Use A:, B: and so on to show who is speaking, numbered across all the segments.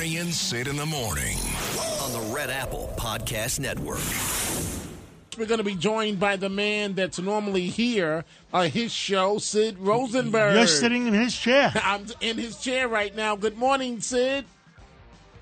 A: Bernie and Sid in the morning on the Red Apple Podcast Network.
B: We're going to be joined by the man that's normally here, uh, his show, Sid Rosenberg.
C: You're sitting in his chair.
B: I'm in his chair right now. Good morning, Sid.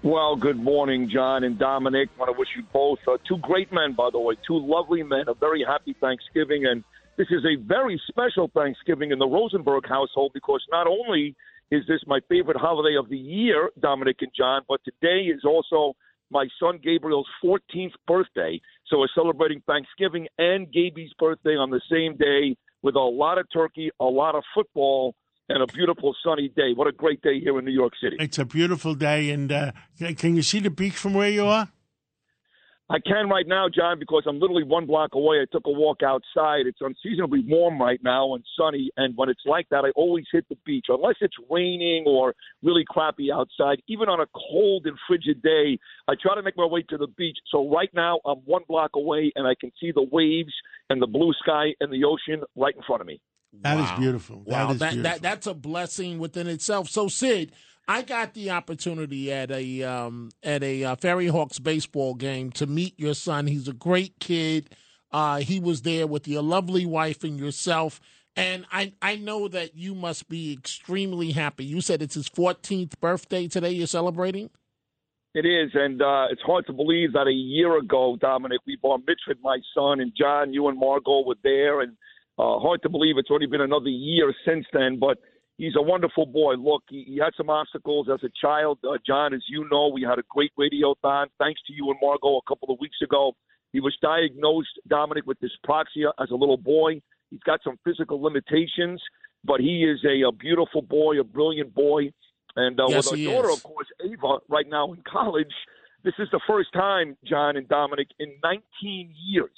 D: Well, good morning, John and Dominic. I want to wish you both uh, two great men, by the way, two lovely men. A very happy Thanksgiving, and this is a very special Thanksgiving in the Rosenberg household because not only is this my favorite holiday of the year, Dominic and John, but today is also my son Gabriel's 14th birthday. So we're celebrating Thanksgiving and Gaby's birthday on the same day with a lot of turkey, a lot of football, and a beautiful sunny day. What a great day here in New York City.
C: It's a beautiful day, and uh, can you see the beach from where you are?
D: I can right now, John, because I'm literally one block away. I took a walk outside. It's unseasonably warm right now and sunny. And when it's like that, I always hit the beach, unless it's raining or really crappy outside. Even on a cold and frigid day, I try to make my way to the beach. So right now, I'm one block away, and I can see the waves and the blue sky and the ocean right in front of me.
C: That wow. is beautiful.
B: Wow,
C: that is
B: that,
C: beautiful.
B: That, that's a blessing within itself. So, Sid, I got the opportunity at a um, at a uh, Ferry Hawks baseball game to meet your son. He's a great kid. Uh, he was there with your lovely wife and yourself, and I I know that you must be extremely happy. You said it's his 14th birthday today. You're celebrating.
D: It is, and uh, it's hard to believe that a year ago, Dominic, we bar mitzvahed, my son, and John, you and Margot were there, and uh, hard to believe it's only been another year since then, but he's a wonderful boy. Look, he, he had some obstacles as a child. Uh, John, as you know, we had a great radiothon. Thanks to you and Margot a couple of weeks ago. He was diagnosed, Dominic, with dyspraxia as a little boy. He's got some physical limitations, but he is a, a beautiful boy, a brilliant boy. And uh,
B: yes,
D: with our daughter,
B: is.
D: of course, Ava, right now in college, this is the first time, John and Dominic, in 19 years,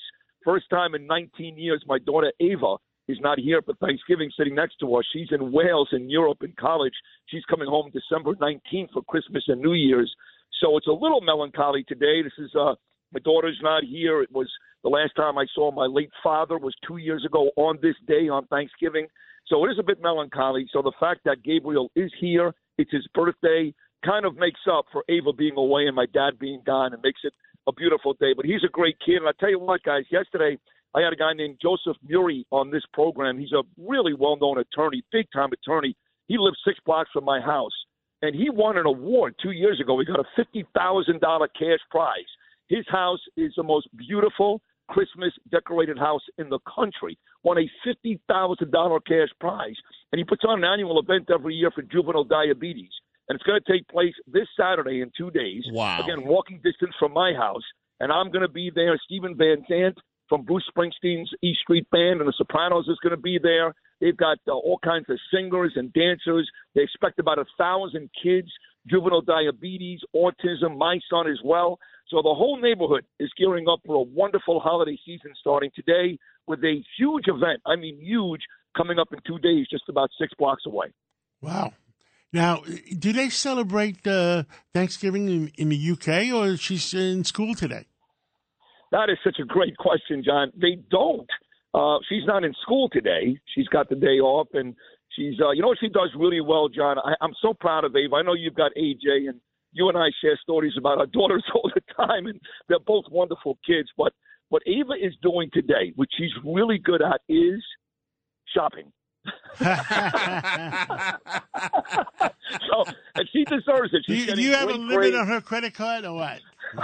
D: first time in 19 years, my daughter Ava is not here for Thanksgiving sitting next to us. She's in Wales in Europe in college. She's coming home December 19th for Christmas and New Year's. So it's a little melancholy today. This is uh my daughter's not here. It was the last time I saw my late father was 2 years ago on this day on Thanksgiving. So it is a bit melancholy. So the fact that Gabriel is here, it's his birthday, kind of makes up for Ava being away and my dad being gone and makes it a beautiful day. But he's a great kid. And I tell you what, guys, yesterday I had a guy named Joseph Murray on this program. He's a really well known attorney, big time attorney. He lives six blocks from my house. And he won an award two years ago. He got a $50,000 cash prize. His house is the most beautiful Christmas decorated house in the country. Won a $50,000 cash prize. And he puts on an annual event every year for juvenile diabetes. And it's going to take place this Saturday in two days.
B: Wow.
D: Again, walking distance from my house. And I'm going to be there. Steven Van Zandt from Bruce Springsteen's E Street Band, and the Sopranos is going to be there. They've got uh, all kinds of singers and dancers. They expect about a thousand kids, juvenile diabetes, autism, my son as well. So the whole neighborhood is gearing up for a wonderful holiday season starting today with a huge event. I mean, huge, coming up in two days, just about six blocks away.
C: Wow. Now, do they celebrate uh, Thanksgiving in, in the UK or is she in school today?
D: That is such a great question, John. They don't. Uh, she's not in school today. She's got the day off, and she's, uh, you know what she does really well, John? I, I'm so proud of Ava. I know you've got AJ, and you and I share stories about our daughters all the time, and they're both wonderful kids. But what Ava is doing today, which she's really good at, is shopping. So, and she deserves it.
C: She's do you, you have a limit grades. on her credit card or what?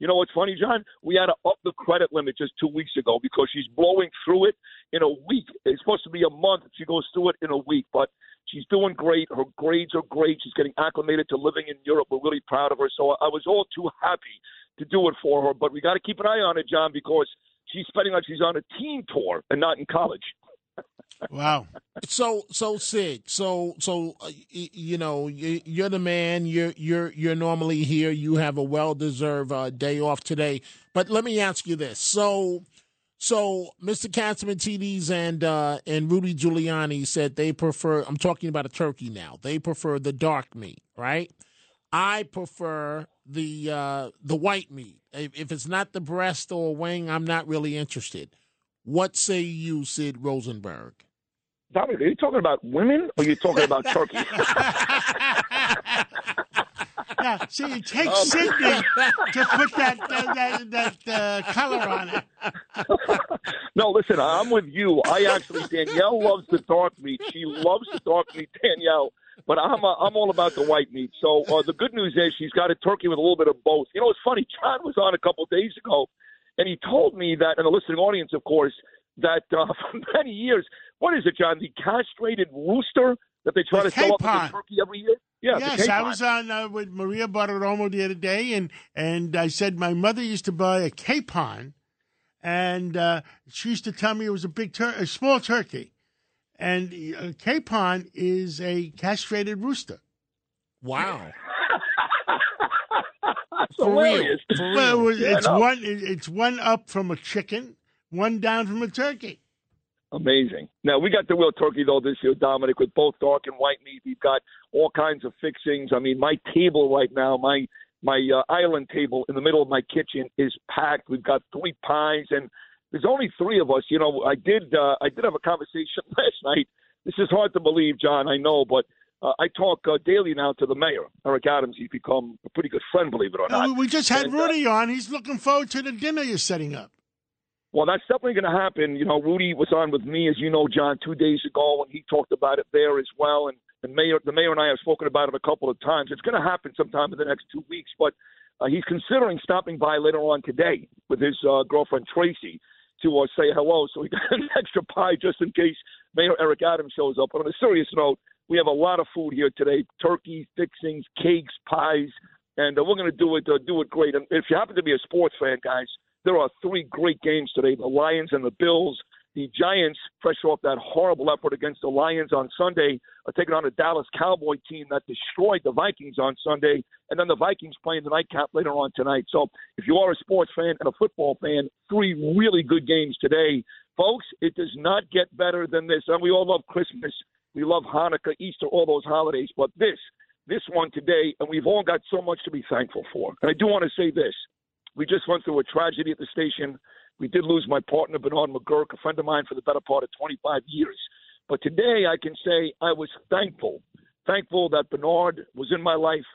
D: you know what's funny, John? We had to up the credit limit just two weeks ago because she's blowing through it in a week. It's supposed to be a month. She goes through it in a week, but she's doing great. Her grades are great. She's getting acclimated to living in Europe. We're really proud of her. So I was all too happy to do it for her. But we got to keep an eye on it, John, because she's spending like she's on a team tour and not in college.
C: Wow.
B: So so Sid, so so uh, you know you, you're the man. You're you're you're normally here. You have a well deserved uh, day off today. But let me ask you this: so so Mr. Catsimatidis and uh, and Rudy Giuliani said they prefer. I'm talking about a turkey now. They prefer the dark meat, right? I prefer the uh, the white meat. If it's not the breast or wing, I'm not really interested. What say you, Sid Rosenberg?
D: Dominic, are you talking about women or are you talking about turkey?
C: now, see, it takes um, Sydney to put that uh, that, that uh, color on it.
D: no, listen, I'm with you. I actually Danielle loves the dark meat. She loves the dark meat, Danielle. But I'm uh, I'm all about the white meat. So uh, the good news is she's got a turkey with a little bit of both. You know, it's funny. John was on a couple of days ago, and he told me that, and the listening audience, of course, that uh, for many years, what is it, John? The castrated rooster that they try
C: the
D: to sell up with the turkey every year.
C: Yeah, yes, I was on uh, with Maria Bartiromo the other day, and and I said my mother used to buy a capon, and uh, she used to tell me it was a big tur- a small turkey, and a uh, capon is a castrated rooster.
B: Wow.
D: For real.
B: For real. Well,
C: it's yeah, one. It's one up from a chicken, one down from a turkey.
D: Amazing. Now we got the real turkey though this year, Dominic, with both dark and white meat. We've got all kinds of fixings. I mean, my table right now, my my uh, island table in the middle of my kitchen is packed. We've got three pies, and there's only three of us. You know, I did uh, I did have a conversation last night. This is hard to believe, John. I know, but uh, I talk uh, daily now to the mayor, Eric Adams. He's become a pretty good friend, believe it or not.
C: we just had
D: and,
C: Rudy on. He's looking forward to the dinner you're setting up.
D: Well, that's definitely going to happen. You know, Rudy was on with me, as you know, John, two days ago, and he talked about it there as well. And the mayor, the mayor and I have spoken about it a couple of times. It's going to happen sometime in the next two weeks, but uh, he's considering stopping by later on today with his uh, girlfriend Tracy to uh, say hello. So he got an extra pie just in case Mayor Eric Adams shows up. But on a serious note, we have a lot of food here today: turkey fixings, cakes, pies, and uh, we're going to do it uh, do it great. And if you happen to be a sports fan, guys there are three great games today the Lions and the Bills. The Giants, fresh off that horrible effort against the Lions on Sunday, are taking on a Dallas Cowboy team that destroyed the Vikings on Sunday. And then the Vikings playing the nightcap later on tonight. So if you are a sports fan and a football fan, three really good games today. Folks, it does not get better than this. And we all love Christmas. We love Hanukkah, Easter, all those holidays. But this, this one today, and we've all got so much to be thankful for. And I do want to say this we just went through a tragedy at the station. We did lose my partner, Bernard McGuirk, a friend of mine for the better part of 25 years. But today I can say I was thankful, thankful that Bernard was in my life,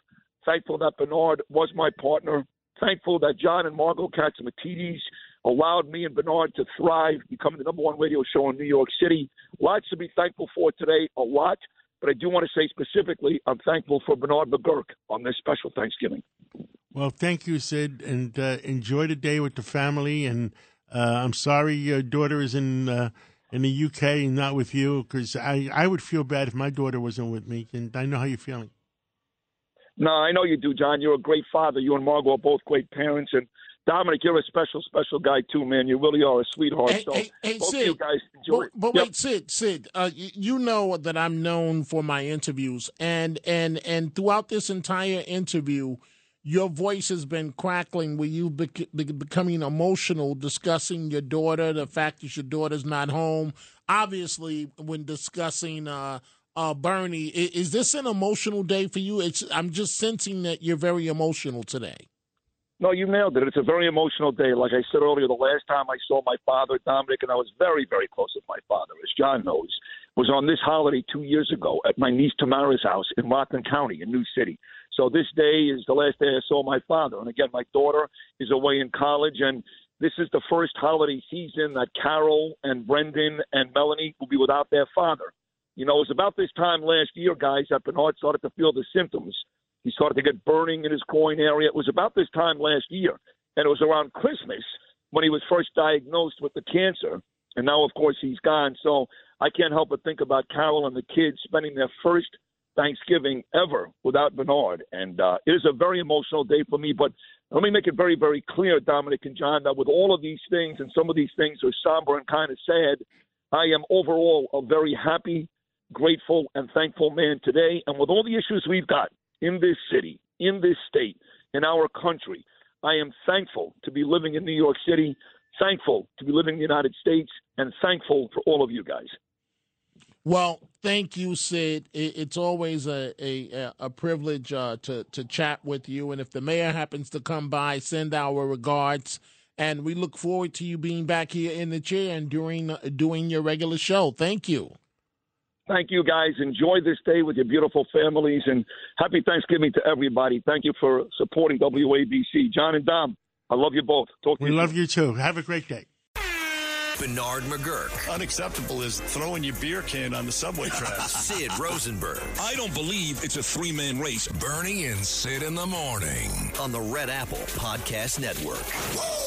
D: thankful that Bernard was my partner, thankful that John and Margot Catsimatidis allowed me and Bernard to thrive, becoming the number one radio show in New York City. Lots to be thankful for today, a lot. But I do want to say specifically, I'm thankful for Bernard McGuirk on this special Thanksgiving.
C: Well, thank you, Sid, and uh, enjoy the day with the family. And uh, I'm sorry your daughter is in uh, in the UK and not with you, because I, I would feel bad if my daughter wasn't with me, and I know how you're feeling.
D: No, I know you do, John. You're a great father. You and Margot are both great parents, and Dominic, you're a special, special guy too, man. You really are a sweetheart.
B: Hey,
D: so
B: hey, hey
D: both
B: Sid,
D: you guys enjoy
B: but, but
D: yep.
B: wait, Sid, Sid, uh, you know that I'm known for my interviews, and and and throughout this entire interview, your voice has been crackling. Where you bec- becoming emotional discussing your daughter, the fact that your daughter's not home. Obviously, when discussing. Uh, uh, Bernie, is, is this an emotional day for you? It's, I'm just sensing that you're very emotional today.
D: No, you nailed it. It's a very emotional day. Like I said earlier, the last time I saw my father, Dominic, and I was very, very close with my father, as John knows, was on this holiday two years ago at my niece Tamara's house in Rockland County in New City. So this day is the last day I saw my father. And again, my daughter is away in college, and this is the first holiday season that Carol and Brendan and Melanie will be without their father. You know, it was about this time last year, guys, that Bernard started to feel the symptoms he started to get burning in his groin area. It was about this time last year, and it was around Christmas when he was first diagnosed with the cancer. And now, of course, he's gone. So I can't help but think about Carol and the kids spending their first Thanksgiving ever without Bernard. And uh, it is a very emotional day for me. But let me make it very, very clear, Dominic and John, that with all of these things, and some of these things are somber and kind of sad, I am overall a very happy, grateful, and thankful man today. And with all the issues we've got in this city, in this state, in our country, I am thankful to be living in New York City, thankful to be living in the United States, and thankful for all of you guys.
B: Well, thank you, Sid. It's always a a, a privilege uh, to to chat with you. And if the mayor happens to come by, send our regards. And we look forward to you being back here in the chair and doing uh, doing your regular show. Thank you.
D: Thank you, guys. Enjoy this day with your beautiful families, and happy Thanksgiving to everybody. Thank you for supporting WABC. John and Dom, I love you both.
C: Talk we you love soon. you too. Have a great day.
A: Bernard McGuirk.
E: Unacceptable is throwing your beer can on the subway tracks.
A: Sid Rosenberg.
E: I don't believe it's a three man race.
A: Bernie and Sid in the morning on the Red Apple Podcast Network.